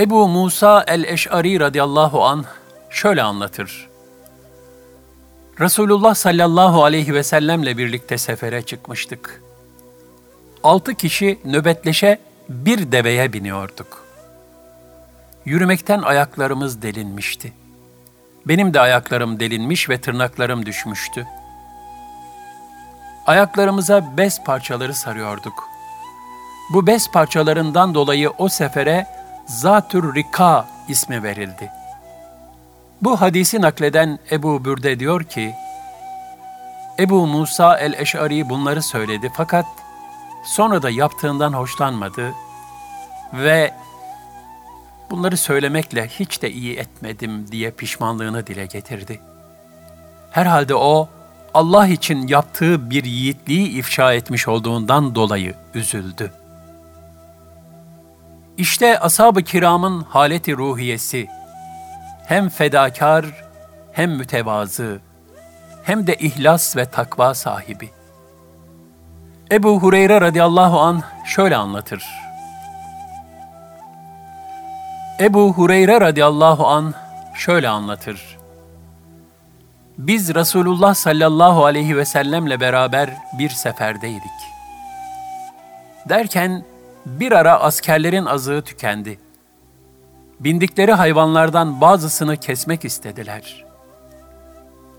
Ebu Musa el-Eş'ari radıyallahu an şöyle anlatır. Resulullah sallallahu aleyhi ve sellemle birlikte sefere çıkmıştık. Altı kişi nöbetleşe bir deveye biniyorduk. Yürümekten ayaklarımız delinmişti. Benim de ayaklarım delinmiş ve tırnaklarım düşmüştü. Ayaklarımıza bez parçaları sarıyorduk. Bu bez parçalarından dolayı o sefere Zatür Rika ismi verildi. Bu hadisi nakleden Ebu Bürde diyor ki, Ebu Musa el-Eş'ari bunları söyledi fakat sonra da yaptığından hoşlanmadı ve bunları söylemekle hiç de iyi etmedim diye pişmanlığını dile getirdi. Herhalde o, Allah için yaptığı bir yiğitliği ifşa etmiş olduğundan dolayı üzüldü. İşte ashab-ı kiramın haleti ruhiyesi, hem fedakar, hem mütevazı, hem de ihlas ve takva sahibi. Ebu Hureyre radıyallahu an şöyle anlatır. Ebu Hureyre radıyallahu an şöyle anlatır. Biz Resulullah sallallahu aleyhi ve sellemle beraber bir seferdeydik. Derken bir ara askerlerin azığı tükendi. Bindikleri hayvanlardan bazısını kesmek istediler.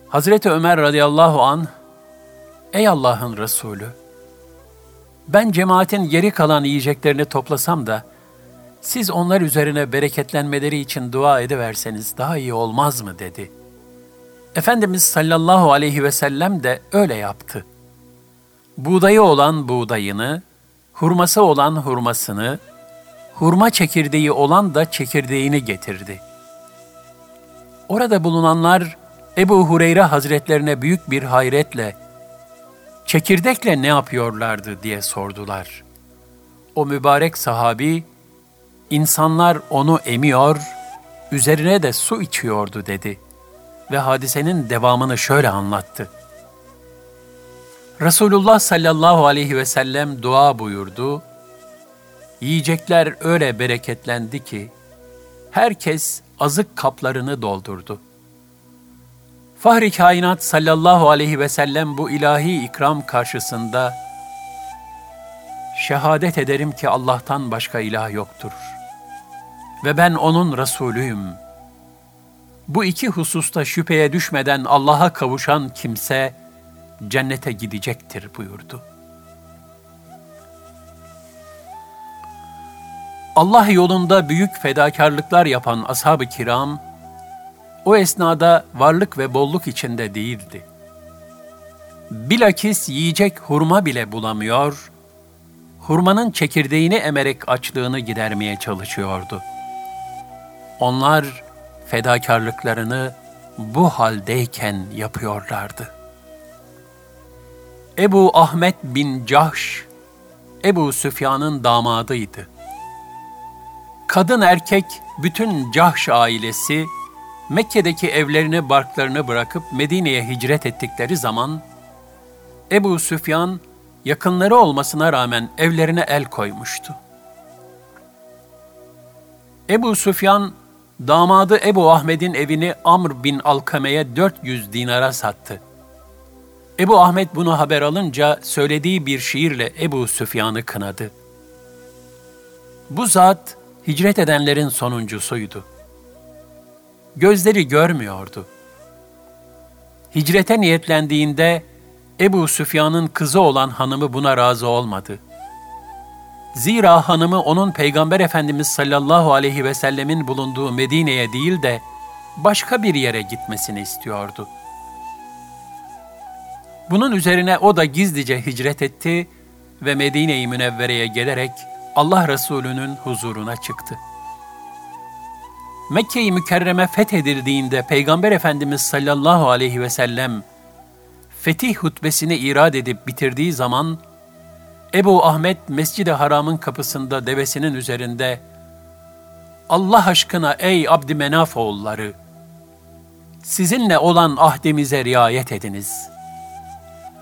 Hazreti Ömer radıyallahu an, Ey Allah'ın Resulü! Ben cemaatin geri kalan yiyeceklerini toplasam da, siz onlar üzerine bereketlenmeleri için dua ediverseniz daha iyi olmaz mı dedi. Efendimiz sallallahu aleyhi ve sellem de öyle yaptı. Buğdayı olan buğdayını, hurması olan hurmasını, hurma çekirdeği olan da çekirdeğini getirdi. Orada bulunanlar Ebu Hureyre Hazretlerine büyük bir hayretle, çekirdekle ne yapıyorlardı diye sordular. O mübarek sahabi, insanlar onu emiyor, üzerine de su içiyordu dedi ve hadisenin devamını şöyle anlattı. Resulullah sallallahu aleyhi ve sellem dua buyurdu. Yiyecekler öyle bereketlendi ki herkes azık kaplarını doldurdu. Fahri kainat sallallahu aleyhi ve sellem bu ilahi ikram karşısında şehadet ederim ki Allah'tan başka ilah yoktur. Ve ben onun Resulüyüm. Bu iki hususta şüpheye düşmeden Allah'a kavuşan kimse, cennete gidecektir buyurdu. Allah yolunda büyük fedakarlıklar yapan ashab-ı kiram, o esnada varlık ve bolluk içinde değildi. Bilakis yiyecek hurma bile bulamıyor, hurmanın çekirdeğini emerek açlığını gidermeye çalışıyordu. Onlar fedakarlıklarını bu haldeyken yapıyorlardı.'' Ebu Ahmet bin Cahş, Ebu Süfyan'ın damadıydı. Kadın erkek bütün Cahş ailesi Mekke'deki evlerini barklarını bırakıp Medine'ye hicret ettikleri zaman Ebu Süfyan yakınları olmasına rağmen evlerine el koymuştu. Ebu Süfyan damadı Ebu Ahmet'in evini Amr bin Alkame'ye 400 dinara sattı. Ebu Ahmet bunu haber alınca söylediği bir şiirle Ebu Süfyan'ı kınadı. Bu zat hicret edenlerin sonuncusuydu. Gözleri görmüyordu. Hicrete niyetlendiğinde Ebu Süfyan'ın kızı olan hanımı buna razı olmadı. Zira hanımı onun Peygamber Efendimiz sallallahu aleyhi ve sellemin bulunduğu Medine'ye değil de başka bir yere gitmesini istiyordu.'' Bunun üzerine o da gizlice hicret etti ve Medine-i Münevvere'ye gelerek Allah Resulü'nün huzuruna çıktı. Mekke-i Mükerreme fethedildiğinde Peygamber Efendimiz sallallahu aleyhi ve sellem fetih hutbesini irad edip bitirdiği zaman Ebu Ahmet Mescid-i Haram'ın kapısında devesinin üzerinde Allah aşkına ey Abdümenaf oğulları sizinle olan ahdimize riayet ediniz.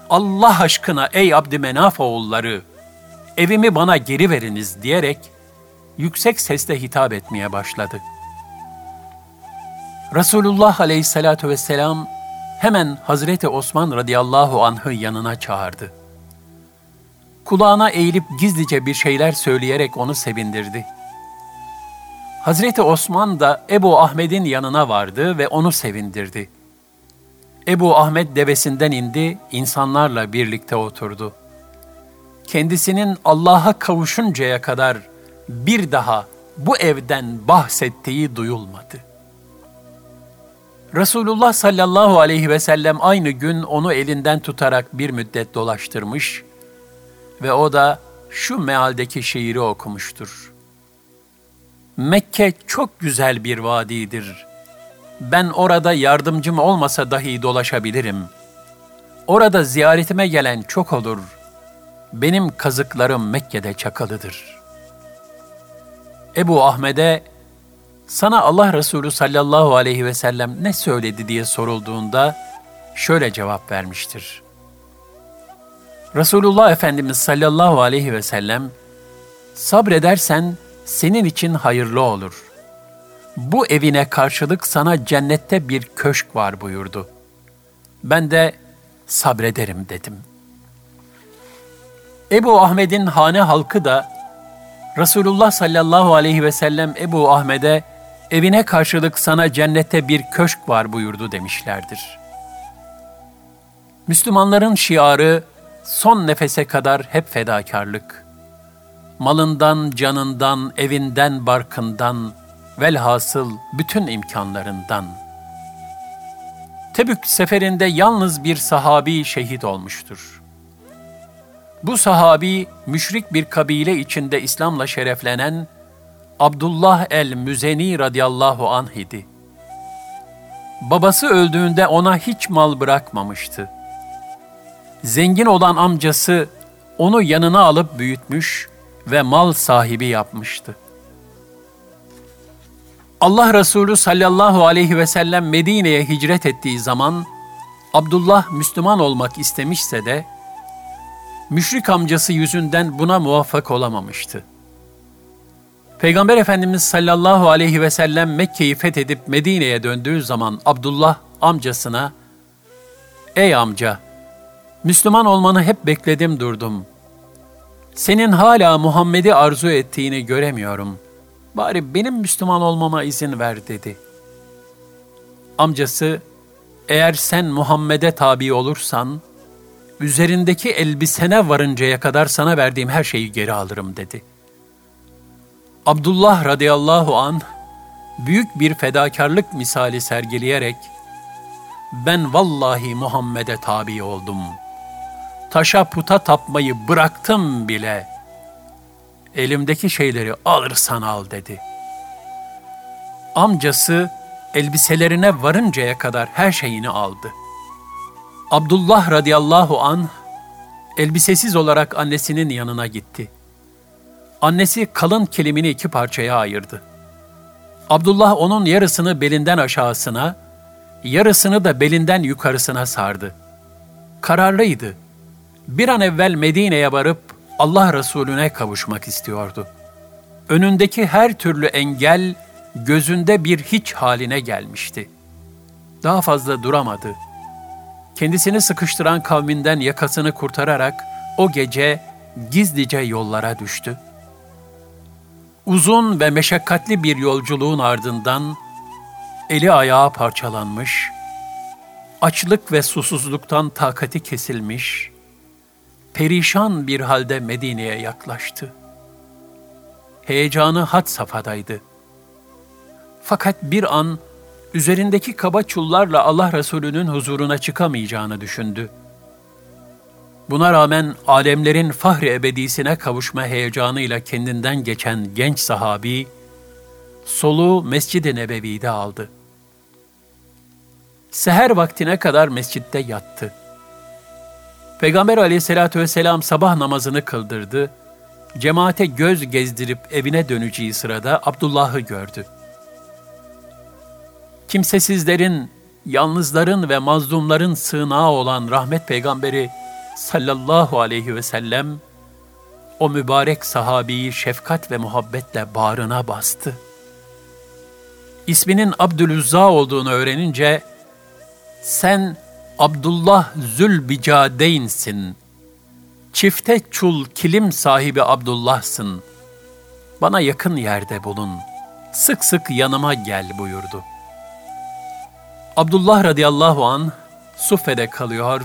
Allah aşkına ey Abdümenaf oğulları, evimi bana geri veriniz diyerek yüksek sesle hitap etmeye başladı. Resulullah aleyhissalatu vesselam hemen Hazreti Osman radıyallahu anh'ı yanına çağırdı. Kulağına eğilip gizlice bir şeyler söyleyerek onu sevindirdi. Hazreti Osman da Ebu Ahmet'in yanına vardı ve onu sevindirdi. Ebu Ahmet devesinden indi, insanlarla birlikte oturdu. Kendisinin Allah'a kavuşuncaya kadar bir daha bu evden bahsettiği duyulmadı. Resulullah sallallahu aleyhi ve sellem aynı gün onu elinden tutarak bir müddet dolaştırmış ve o da şu mealdeki şiiri okumuştur. Mekke çok güzel bir vadidir. Ben orada yardımcım olmasa dahi dolaşabilirim. Orada ziyaretime gelen çok olur. Benim kazıklarım Mekke'de çakalıdır. Ebu Ahmet'e sana Allah Resulü sallallahu aleyhi ve sellem ne söyledi diye sorulduğunda şöyle cevap vermiştir. Resulullah Efendimiz sallallahu aleyhi ve sellem sabredersen senin için hayırlı olur. Bu evine karşılık sana cennette bir köşk var buyurdu. Ben de sabrederim dedim. Ebu Ahmet'in hane halkı da Resulullah sallallahu aleyhi ve sellem Ebu Ahmet'e evine karşılık sana cennette bir köşk var buyurdu demişlerdir. Müslümanların şiarı son nefese kadar hep fedakarlık. Malından, canından, evinden, barkından, velhasıl bütün imkanlarından. Tebük seferinde yalnız bir sahabi şehit olmuştur. Bu sahabi müşrik bir kabile içinde İslam'la şereflenen Abdullah el-Müzeni radıyallahu anh idi. Babası öldüğünde ona hiç mal bırakmamıştı. Zengin olan amcası onu yanına alıp büyütmüş ve mal sahibi yapmıştı. Allah Resulü sallallahu aleyhi ve sellem Medine'ye hicret ettiği zaman Abdullah Müslüman olmak istemişse de müşrik amcası yüzünden buna muvaffak olamamıştı. Peygamber Efendimiz sallallahu aleyhi ve sellem Mekke'yi fethedip Medine'ye döndüğü zaman Abdullah amcasına "Ey amca, Müslüman olmanı hep bekledim durdum. Senin hala Muhammed'i arzu ettiğini göremiyorum. Bari benim Müslüman olmama izin ver dedi. Amcası, eğer sen Muhammed'e tabi olursan, üzerindeki elbisene varıncaya kadar sana verdiğim her şeyi geri alırım dedi. Abdullah radıyallahu an büyük bir fedakarlık misali sergileyerek, ben vallahi Muhammed'e tabi oldum.'' taşa puta tapmayı bıraktım bile. Elimdeki şeyleri alırsan al dedi. Amcası elbiselerine varıncaya kadar her şeyini aldı. Abdullah radıyallahu an elbisesiz olarak annesinin yanına gitti. Annesi kalın kelimini iki parçaya ayırdı. Abdullah onun yarısını belinden aşağısına, yarısını da belinden yukarısına sardı. Kararlıydı bir an evvel Medine'ye varıp Allah Resulüne kavuşmak istiyordu. Önündeki her türlü engel gözünde bir hiç haline gelmişti. Daha fazla duramadı. Kendisini sıkıştıran kavminden yakasını kurtararak o gece gizlice yollara düştü. Uzun ve meşakkatli bir yolculuğun ardından eli ayağı parçalanmış, açlık ve susuzluktan takati kesilmiş, perişan bir halde Medine'ye yaklaştı. Heyecanı had safhadaydı. Fakat bir an üzerindeki kaba çullarla Allah Resulü'nün huzuruna çıkamayacağını düşündü. Buna rağmen alemlerin fahri ebedisine kavuşma heyecanıyla kendinden geçen genç sahabi, soluğu Mescid-i Nebevi'de aldı. Seher vaktine kadar mescitte yattı. Peygamber aleyhissalatü vesselam sabah namazını kıldırdı. Cemaate göz gezdirip evine döneceği sırada Abdullah'ı gördü. Kimsesizlerin, yalnızların ve mazlumların sığınağı olan rahmet peygamberi sallallahu aleyhi ve sellem o mübarek sahabeyi şefkat ve muhabbetle bağrına bastı. İsminin Abdülüzza olduğunu öğrenince, sen Abdullah Zülbicadeyn'sin. Çifte çul kilim sahibi Abdullah'sın. Bana yakın yerde bulun. Sık sık yanıma gel buyurdu. Abdullah radıyallahu an Suffe'de kalıyor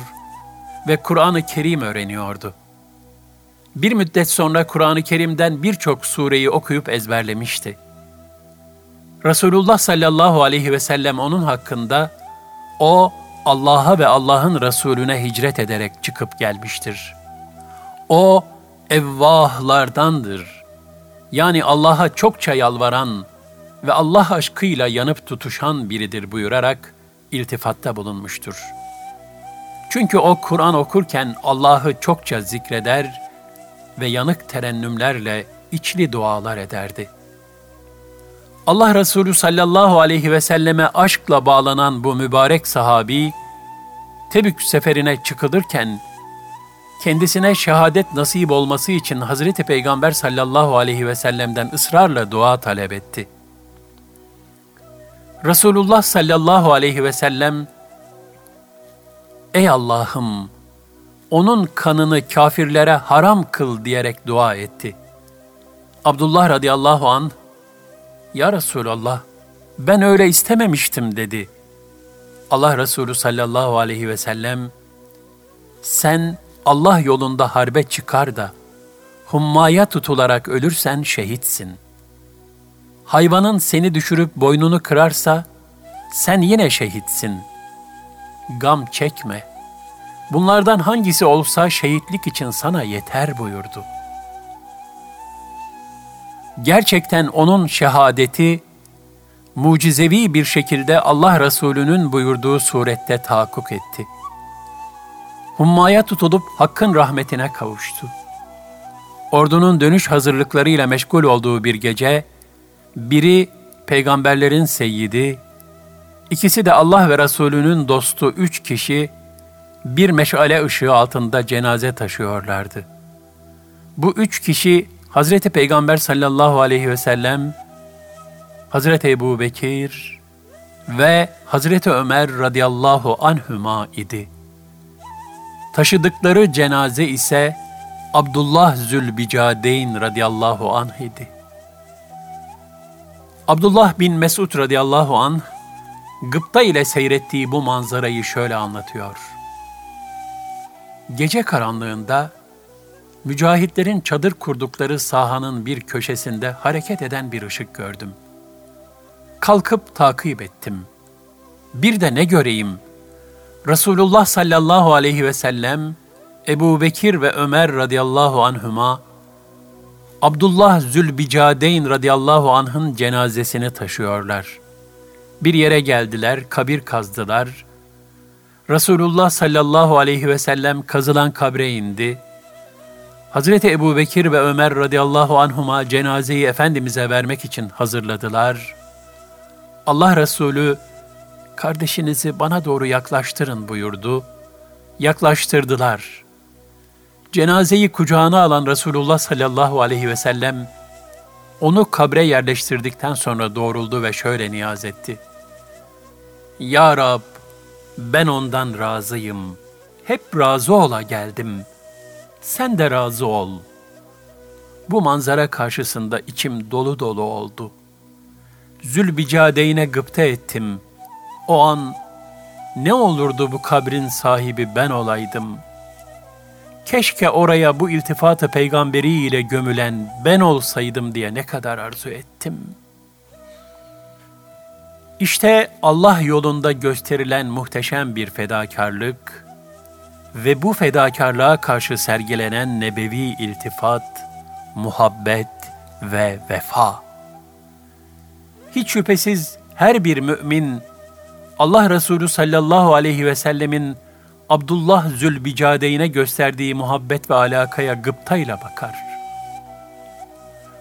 ve Kur'an-ı Kerim öğreniyordu. Bir müddet sonra Kur'an-ı Kerim'den birçok sureyi okuyup ezberlemişti. Resulullah sallallahu aleyhi ve sellem onun hakkında o Allah'a ve Allah'ın Resulüne hicret ederek çıkıp gelmiştir. O evvahlardandır. Yani Allah'a çokça yalvaran ve Allah aşkıyla yanıp tutuşan biridir buyurarak iltifatta bulunmuştur. Çünkü o Kur'an okurken Allah'ı çokça zikreder ve yanık terennümlerle içli dualar ederdi. Allah Resulü sallallahu aleyhi ve selleme aşkla bağlanan bu mübarek sahabi, Tebük seferine çıkılırken, kendisine şehadet nasip olması için Hazreti Peygamber sallallahu aleyhi ve sellem'den ısrarla dua talep etti. Resulullah sallallahu aleyhi ve sellem, Ey Allah'ım, onun kanını kafirlere haram kıl diyerek dua etti. Abdullah radıyallahu an, Ya Resulallah, ben öyle istememiştim dedi. Allah Resulü sallallahu aleyhi ve sellem, sen Allah yolunda harbe çıkar da, hummaya tutularak ölürsen şehitsin. Hayvanın seni düşürüp boynunu kırarsa, sen yine şehitsin. Gam çekme.'' Bunlardan hangisi olsa şehitlik için sana yeter buyurdu. Gerçekten onun şehadeti mucizevi bir şekilde Allah Resulü'nün buyurduğu surette tahakkuk etti. Hummaya tutulup Hakk'ın rahmetine kavuştu. Ordunun dönüş hazırlıklarıyla meşgul olduğu bir gece, biri peygamberlerin seyyidi, ikisi de Allah ve Resulü'nün dostu üç kişi, bir meşale ışığı altında cenaze taşıyorlardı. Bu üç kişi Hazreti Peygamber sallallahu aleyhi ve sellem, Hazreti Ebu Bekir ve Hazreti Ömer radıyallahu anhüma idi. Taşıdıkları cenaze ise Abdullah Zülbicadeyn radıyallahu anh idi. Abdullah bin Mesud radıyallahu anh, gıpta ile seyrettiği bu manzarayı şöyle anlatıyor. Gece karanlığında mücahitlerin çadır kurdukları sahanın bir köşesinde hareket eden bir ışık gördüm. Kalkıp takip ettim. Bir de ne göreyim? Resulullah sallallahu aleyhi ve sellem, Ebu Bekir ve Ömer radıyallahu anhüma, Abdullah Zülbicadeyn radıyallahu anh'ın cenazesini taşıyorlar. Bir yere geldiler, kabir kazdılar, Resulullah sallallahu aleyhi ve sellem kazılan kabre indi. Hazreti Ebu Bekir ve Ömer radıyallahu anhuma cenazeyi Efendimiz'e vermek için hazırladılar. Allah Resulü, kardeşinizi bana doğru yaklaştırın buyurdu. Yaklaştırdılar. Cenazeyi kucağına alan Resulullah sallallahu aleyhi ve sellem, onu kabre yerleştirdikten sonra doğruldu ve şöyle niyaz etti. Ya Rab, ben ondan razıyım. Hep razı ola geldim. Sen de razı ol. Bu manzara karşısında içim dolu dolu oldu. Zülbicadeyne gıpta ettim. O an ne olurdu bu kabrin sahibi ben olaydım. Keşke oraya bu iltifatı peygamberi ile gömülen ben olsaydım diye ne kadar arzu ettim.'' İşte Allah yolunda gösterilen muhteşem bir fedakarlık ve bu fedakarlığa karşı sergilenen nebevi iltifat, muhabbet ve vefa. Hiç şüphesiz her bir mümin Allah Resulü sallallahu aleyhi ve sellemin Abdullah Zülbicadeyn'e gösterdiği muhabbet ve alakaya gıptayla bakar.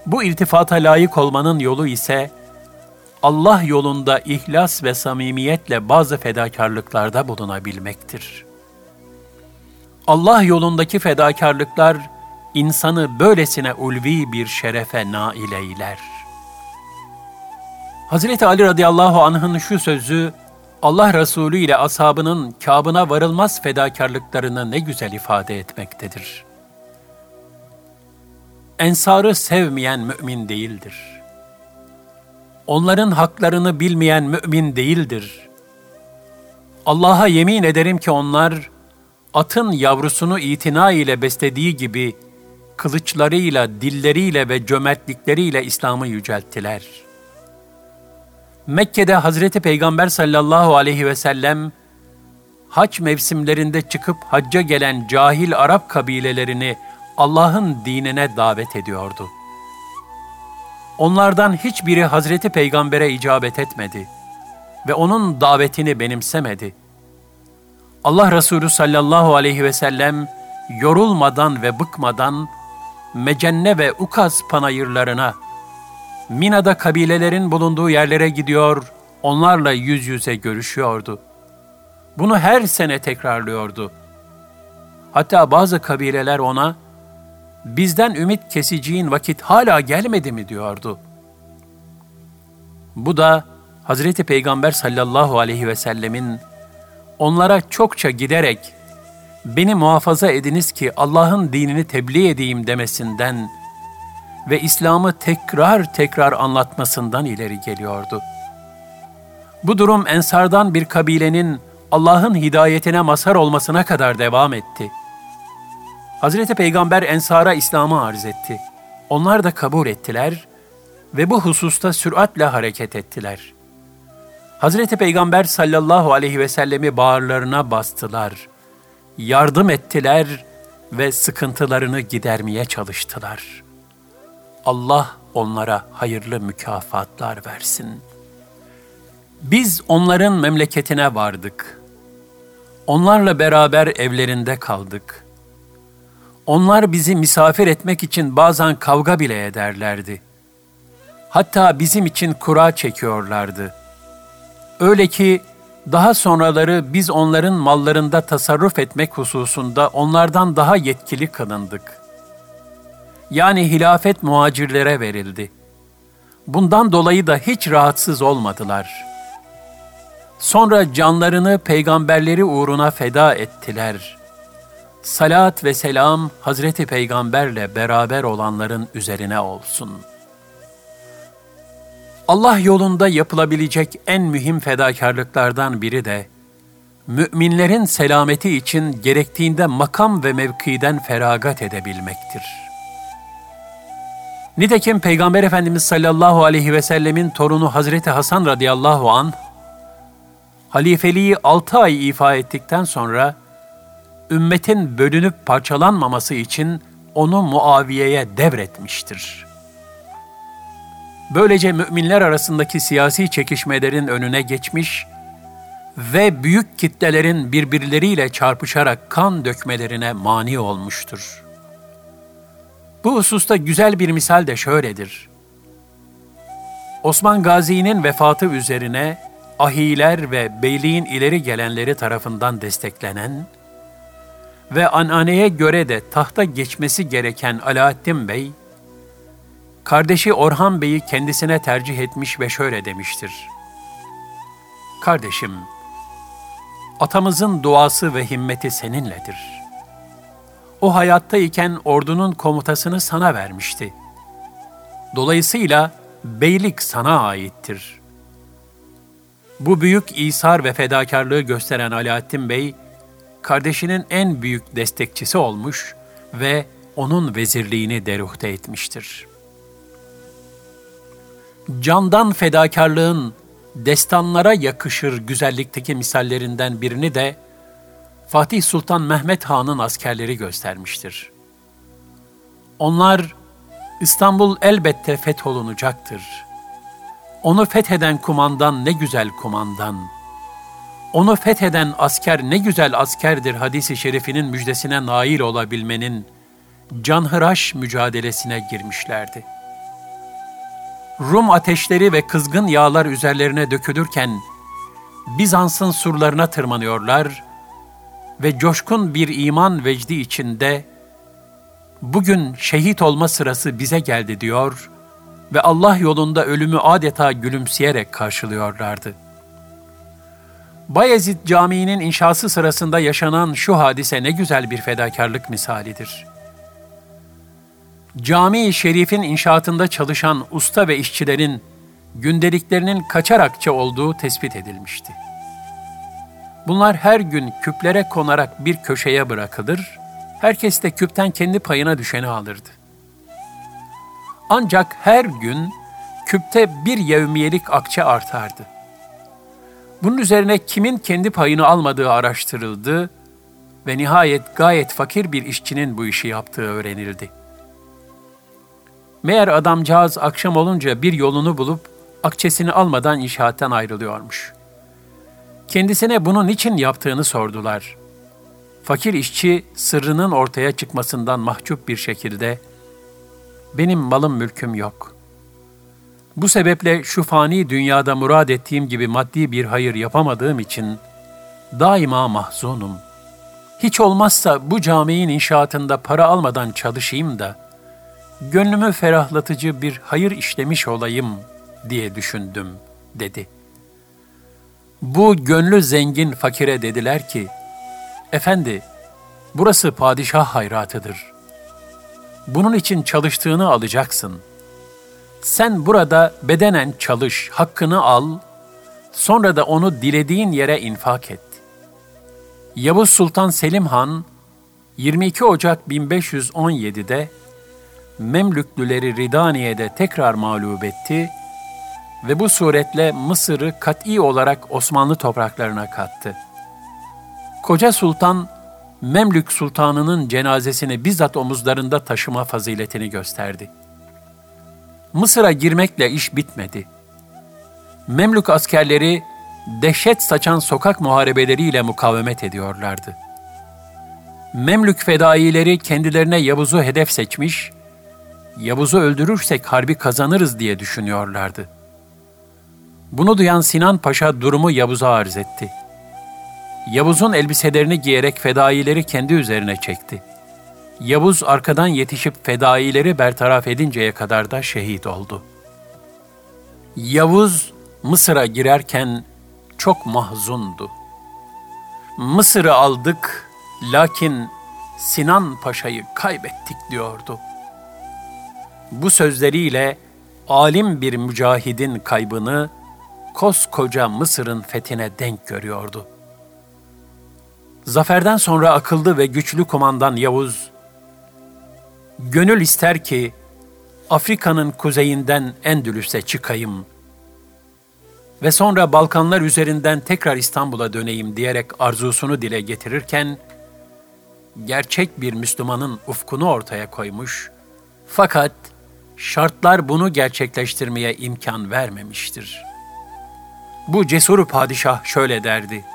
Bu iltifata layık olmanın yolu ise Allah yolunda ihlas ve samimiyetle bazı fedakarlıklarda bulunabilmektir. Allah yolundaki fedakarlıklar insanı böylesine ulvi bir şerefe nail eyler. Hazreti Ali radıyallahu anh'ın şu sözü, Allah Resulü ile ashabının kabına varılmaz fedakarlıklarını ne güzel ifade etmektedir. Ensarı sevmeyen mümin değildir. Onların haklarını bilmeyen mümin değildir. Allah'a yemin ederim ki onlar, atın yavrusunu itina ile beslediği gibi, kılıçlarıyla, dilleriyle ve cömertlikleriyle İslam'ı yücelttiler.'' Mekke'de Hazreti Peygamber sallallahu aleyhi ve sellem hac mevsimlerinde çıkıp hacca gelen cahil Arap kabilelerini Allah'ın dinine davet ediyordu. Onlardan hiçbiri Hazreti Peygamber'e icabet etmedi ve onun davetini benimsemedi. Allah Resulü sallallahu aleyhi ve sellem yorulmadan ve bıkmadan Mecenne ve Ukaz panayırlarına Mina'da kabilelerin bulunduğu yerlere gidiyor, onlarla yüz yüze görüşüyordu. Bunu her sene tekrarlıyordu. Hatta bazı kabileler ona, bizden ümit kesiciğin vakit hala gelmedi mi diyordu. Bu da Hazreti Peygamber sallallahu aleyhi ve sellemin onlara çokça giderek beni muhafaza ediniz ki Allah'ın dinini tebliğ edeyim demesinden ve İslam'ı tekrar tekrar anlatmasından ileri geliyordu. Bu durum Ensardan bir kabilenin Allah'ın hidayetine mazhar olmasına kadar devam etti. Hazreti Peygamber Ensar'a İslam'ı arz etti. Onlar da kabul ettiler ve bu hususta süratle hareket ettiler. Hazreti Peygamber sallallahu aleyhi ve sellemi bağırlarına bastılar. Yardım ettiler ve sıkıntılarını gidermeye çalıştılar.'' Allah onlara hayırlı mükafatlar versin. Biz onların memleketine vardık. Onlarla beraber evlerinde kaldık. Onlar bizi misafir etmek için bazen kavga bile ederlerdi. Hatta bizim için kura çekiyorlardı. Öyle ki daha sonraları biz onların mallarında tasarruf etmek hususunda onlardan daha yetkili kılındık.'' yani hilafet muhacirlere verildi. Bundan dolayı da hiç rahatsız olmadılar. Sonra canlarını peygamberleri uğruna feda ettiler. Salat ve selam Hazreti Peygamberle beraber olanların üzerine olsun. Allah yolunda yapılabilecek en mühim fedakarlıklardan biri de müminlerin selameti için gerektiğinde makam ve mevkiden feragat edebilmektir.'' Nitekim Peygamber Efendimiz sallallahu aleyhi ve sellemin torunu Hazreti Hasan radıyallahu an halifeliği altı ay ifa ettikten sonra ümmetin bölünüp parçalanmaması için onu Muaviye'ye devretmiştir. Böylece müminler arasındaki siyasi çekişmelerin önüne geçmiş ve büyük kitlelerin birbirleriyle çarpışarak kan dökmelerine mani olmuştur.'' Bu hususta güzel bir misal de şöyledir. Osman Gazi'nin vefatı üzerine ahiler ve beyliğin ileri gelenleri tarafından desteklenen ve ananeye göre de tahta geçmesi gereken Alaaddin Bey, kardeşi Orhan Bey'i kendisine tercih etmiş ve şöyle demiştir. Kardeşim, atamızın duası ve himmeti seninledir.'' o hayattayken ordunun komutasını sana vermişti. Dolayısıyla beylik sana aittir. Bu büyük İsar ve fedakarlığı gösteren Alaaddin Bey, kardeşinin en büyük destekçisi olmuş ve onun vezirliğini deruhte etmiştir. Candan fedakarlığın destanlara yakışır güzellikteki misallerinden birini de Fatih Sultan Mehmet Han'ın askerleri göstermiştir. Onlar, İstanbul elbette fetholunacaktır. Onu fetheden kumandan ne güzel kumandan. Onu fetheden asker ne güzel askerdir hadisi şerifinin müjdesine nail olabilmenin canhıraş mücadelesine girmişlerdi. Rum ateşleri ve kızgın yağlar üzerlerine dökülürken Bizans'ın surlarına tırmanıyorlar ve coşkun bir iman vecdi içinde bugün şehit olma sırası bize geldi diyor ve Allah yolunda ölümü adeta gülümseyerek karşılıyorlardı. Bayezid Camii'nin inşası sırasında yaşanan şu hadise ne güzel bir fedakarlık misalidir. Cami-i Şerif'in inşaatında çalışan usta ve işçilerin gündeliklerinin kaçarakça olduğu tespit edilmişti. Bunlar her gün küplere konarak bir köşeye bırakılır, herkes de küpten kendi payına düşeni alırdı. Ancak her gün küpte bir yevmiyelik akçe artardı. Bunun üzerine kimin kendi payını almadığı araştırıldı ve nihayet gayet fakir bir işçinin bu işi yaptığı öğrenildi. Meğer adamcağız akşam olunca bir yolunu bulup akçesini almadan inşaattan ayrılıyormuş. Kendisine bunun için yaptığını sordular. Fakir işçi sırrının ortaya çıkmasından mahcup bir şekilde benim malım mülküm yok. Bu sebeple şu fani dünyada murad ettiğim gibi maddi bir hayır yapamadığım için daima mahzunum. Hiç olmazsa bu caminin inşaatında para almadan çalışayım da gönlümü ferahlatıcı bir hayır işlemiş olayım diye düşündüm, dedi. Bu gönlü zengin fakire dediler ki, Efendi, burası padişah hayratıdır. Bunun için çalıştığını alacaksın. Sen burada bedenen çalış, hakkını al, sonra da onu dilediğin yere infak et. Yavuz Sultan Selim Han, 22 Ocak 1517'de Memlüklüleri Ridaniye'de tekrar mağlup etti ve bu suretle Mısır'ı kat'i olarak Osmanlı topraklarına kattı. Koca Sultan, Memlük Sultanı'nın cenazesini bizzat omuzlarında taşıma faziletini gösterdi. Mısır'a girmekle iş bitmedi. Memlük askerleri dehşet saçan sokak muharebeleriyle mukavemet ediyorlardı. Memlük fedaileri kendilerine Yavuz'u hedef seçmiş, Yavuz'u öldürürsek harbi kazanırız diye düşünüyorlardı. Bunu duyan Sinan Paşa durumu Yavuz'a arz etti. Yavuz'un elbiselerini giyerek fedaileri kendi üzerine çekti. Yavuz arkadan yetişip fedaileri bertaraf edinceye kadar da şehit oldu. Yavuz Mısır'a girerken çok mahzundu. Mısır'ı aldık lakin Sinan Paşa'yı kaybettik diyordu.'' Bu sözleriyle alim bir mücahidin kaybını koskoca Mısır'ın fethine denk görüyordu. Zaferden sonra akıllı ve güçlü kumandan Yavuz, gönül ister ki Afrika'nın kuzeyinden Endülüs'e çıkayım ve sonra Balkanlar üzerinden tekrar İstanbul'a döneyim diyerek arzusunu dile getirirken, gerçek bir Müslümanın ufkunu ortaya koymuş, fakat şartlar bunu gerçekleştirmeye imkan vermemiştir. Bu cesur padişah şöyle derdi.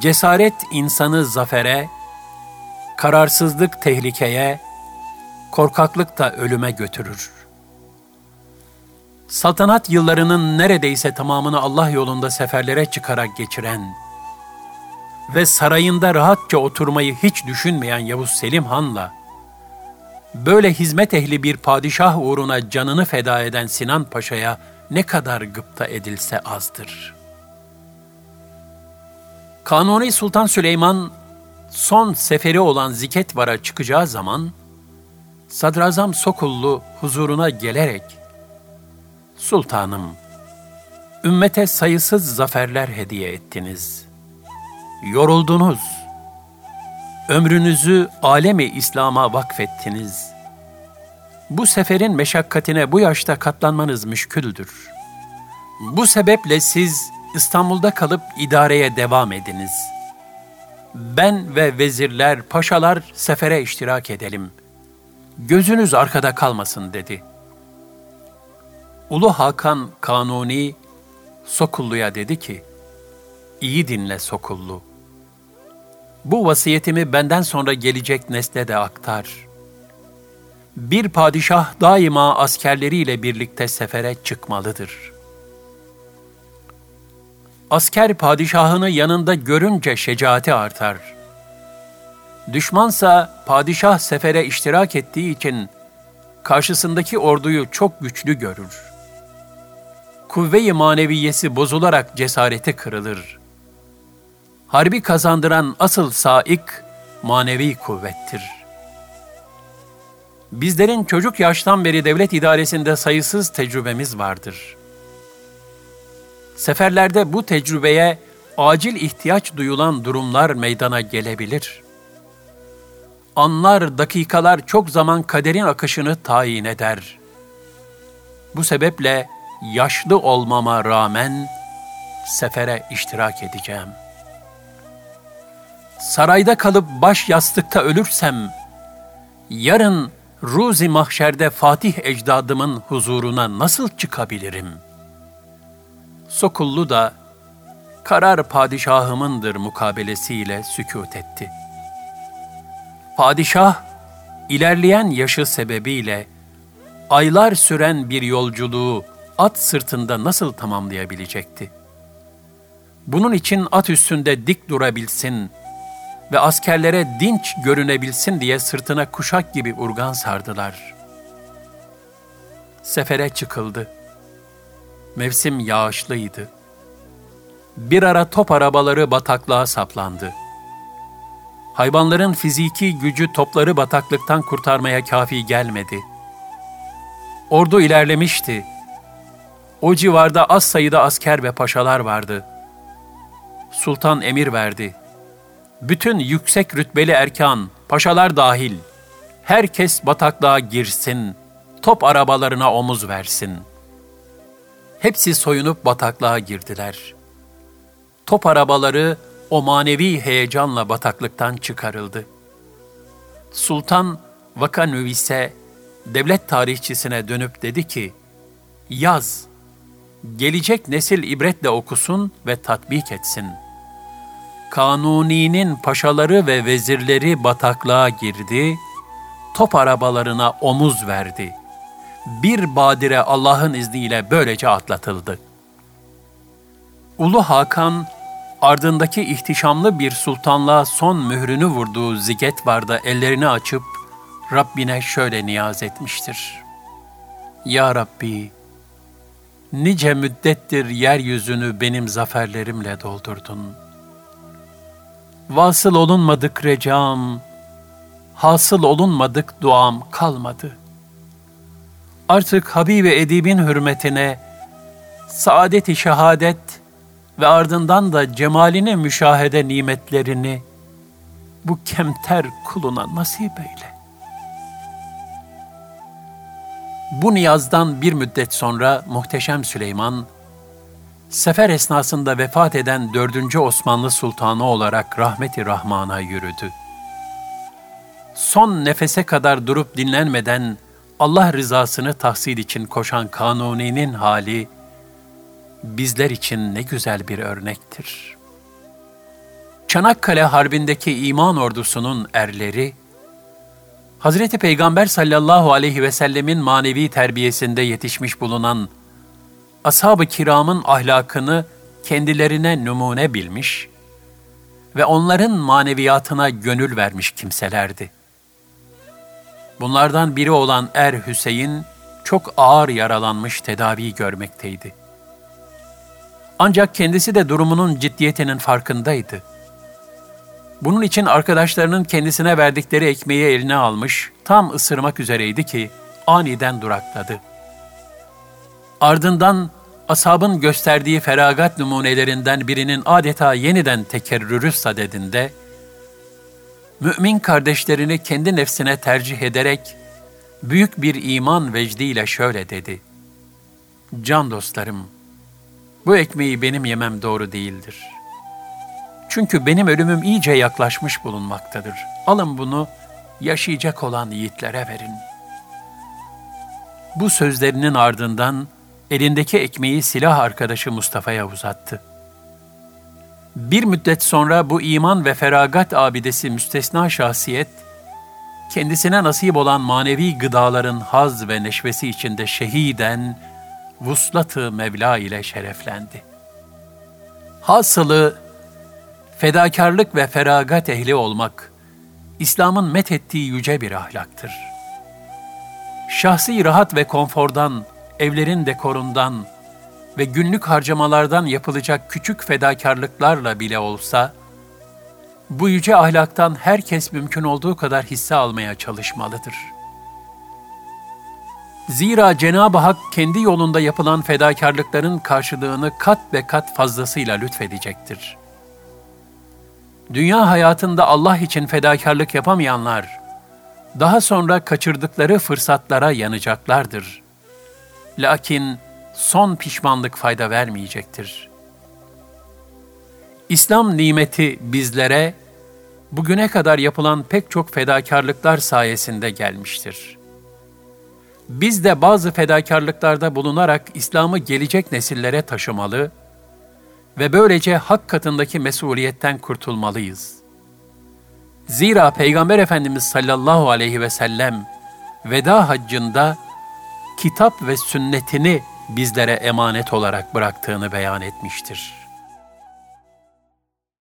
Cesaret insanı zafere, kararsızlık tehlikeye, korkaklık da ölüme götürür. Saltanat yıllarının neredeyse tamamını Allah yolunda seferlere çıkarak geçiren ve sarayında rahatça oturmayı hiç düşünmeyen Yavuz Selim Han'la böyle hizmet ehli bir padişah uğruna canını feda eden Sinan Paşa'ya ne kadar gıpta edilse azdır. Kanuni Sultan Süleyman son seferi olan Ziketvar'a çıkacağı zaman Sadrazam Sokullu huzuruna gelerek Sultanım, ümmete sayısız zaferler hediye ettiniz. Yoruldunuz ömrünüzü alemi İslam'a vakfettiniz. Bu seferin meşakkatine bu yaşta katlanmanız müşküldür. Bu sebeple siz İstanbul'da kalıp idareye devam ediniz. Ben ve vezirler, paşalar sefere iştirak edelim. Gözünüz arkada kalmasın dedi. Ulu Hakan Kanuni Sokullu'ya dedi ki, İyi dinle Sokullu. Bu vasiyetimi benden sonra gelecek nesle de aktar. Bir padişah daima askerleriyle birlikte sefere çıkmalıdır. Asker padişahını yanında görünce şecaati artar. Düşmansa padişah sefere iştirak ettiği için karşısındaki orduyu çok güçlü görür. Kuvve-i maneviyesi bozularak cesareti kırılır. Harbi kazandıran asıl saik manevi kuvvettir. Bizlerin çocuk yaştan beri devlet idaresinde sayısız tecrübemiz vardır. Seferlerde bu tecrübeye acil ihtiyaç duyulan durumlar meydana gelebilir. Anlar, dakikalar çok zaman kaderin akışını tayin eder. Bu sebeple yaşlı olmama rağmen sefere iştirak edeceğim. Sarayda kalıp baş yastıkta ölürsem, yarın ruzi mahşerde Fatih ecdadımın huzuruna nasıl çıkabilirim? Sokullu da karar padişahımındır mukabelesiyle sükut etti. Padişah, ilerleyen yaşı sebebiyle aylar süren bir yolculuğu at sırtında nasıl tamamlayabilecekti? Bunun için at üstünde dik durabilsin ve askerlere dinç görünebilsin diye sırtına kuşak gibi urgan sardılar. Sefere çıkıldı. Mevsim yağışlıydı. Bir ara top arabaları bataklığa saplandı. Hayvanların fiziki gücü topları bataklıktan kurtarmaya kafi gelmedi. Ordu ilerlemişti. O civarda az sayıda asker ve paşalar vardı. Sultan emir verdi. Bütün yüksek rütbeli erkan, paşalar dahil, herkes bataklığa girsin, top arabalarına omuz versin. Hepsi soyunup bataklığa girdiler. Top arabaları o manevi heyecanla bataklıktan çıkarıldı. Sultan Vakanüvis'e, devlet tarihçisine dönüp dedi ki, yaz, gelecek nesil ibretle okusun ve tatbik etsin. Kanuni'nin paşaları ve vezirleri bataklığa girdi, top arabalarına omuz verdi. Bir badire Allah'ın izniyle böylece atlatıldı. Ulu Hakan, ardındaki ihtişamlı bir sultanlığa son mührünü vurduğu ziget varda ellerini açıp Rabbine şöyle niyaz etmiştir. Ya Rabbi, nice müddettir yeryüzünü benim zaferlerimle doldurdun. Vasıl olunmadık recam, hasıl olunmadık duam kalmadı. Artık Habibi Edib'in hürmetine, saadet-i şehadet ve ardından da cemalini müşahede nimetlerini bu kemter kuluna nasip eyle. Bu niyazdan bir müddet sonra muhteşem Süleyman, sefer esnasında vefat eden 4. Osmanlı Sultanı olarak rahmeti rahmana yürüdü. Son nefese kadar durup dinlenmeden Allah rızasını tahsil için koşan Kanuni'nin hali, bizler için ne güzel bir örnektir. Çanakkale Harbi'ndeki iman ordusunun erleri, Hazreti Peygamber sallallahu aleyhi ve sellemin manevi terbiyesinde yetişmiş bulunan ashab-ı kiramın ahlakını kendilerine numune bilmiş ve onların maneviyatına gönül vermiş kimselerdi. Bunlardan biri olan Er Hüseyin çok ağır yaralanmış tedavi görmekteydi. Ancak kendisi de durumunun ciddiyetinin farkındaydı. Bunun için arkadaşlarının kendisine verdikleri ekmeği eline almış, tam ısırmak üzereydi ki aniden durakladı. Ardından asabın gösterdiği feragat numunelerinden birinin adeta yeniden tekerrürü sadedinde, mümin kardeşlerini kendi nefsine tercih ederek, büyük bir iman vecdiyle şöyle dedi. Can dostlarım, bu ekmeği benim yemem doğru değildir. Çünkü benim ölümüm iyice yaklaşmış bulunmaktadır. Alın bunu yaşayacak olan yiğitlere verin. Bu sözlerinin ardından elindeki ekmeği silah arkadaşı Mustafa'ya uzattı. Bir müddet sonra bu iman ve feragat abidesi müstesna şahsiyet, kendisine nasip olan manevi gıdaların haz ve neşvesi içinde şehiden, vuslatı Mevla ile şereflendi. Hasılı fedakarlık ve feragat ehli olmak, İslam'ın methettiği yüce bir ahlaktır. Şahsi rahat ve konfordan, evlerin dekorundan ve günlük harcamalardan yapılacak küçük fedakarlıklarla bile olsa, bu yüce ahlaktan herkes mümkün olduğu kadar hisse almaya çalışmalıdır. Zira Cenab-ı Hak kendi yolunda yapılan fedakarlıkların karşılığını kat ve kat fazlasıyla lütfedecektir. Dünya hayatında Allah için fedakarlık yapamayanlar, daha sonra kaçırdıkları fırsatlara yanacaklardır. Lakin son pişmanlık fayda vermeyecektir. İslam nimeti bizlere bugüne kadar yapılan pek çok fedakarlıklar sayesinde gelmiştir. Biz de bazı fedakarlıklarda bulunarak İslam'ı gelecek nesillere taşımalı ve böylece hak katındaki mesuliyetten kurtulmalıyız. Zira Peygamber Efendimiz sallallahu aleyhi ve sellem veda haccında kitap ve sünnetini bizlere emanet olarak bıraktığını beyan etmiştir.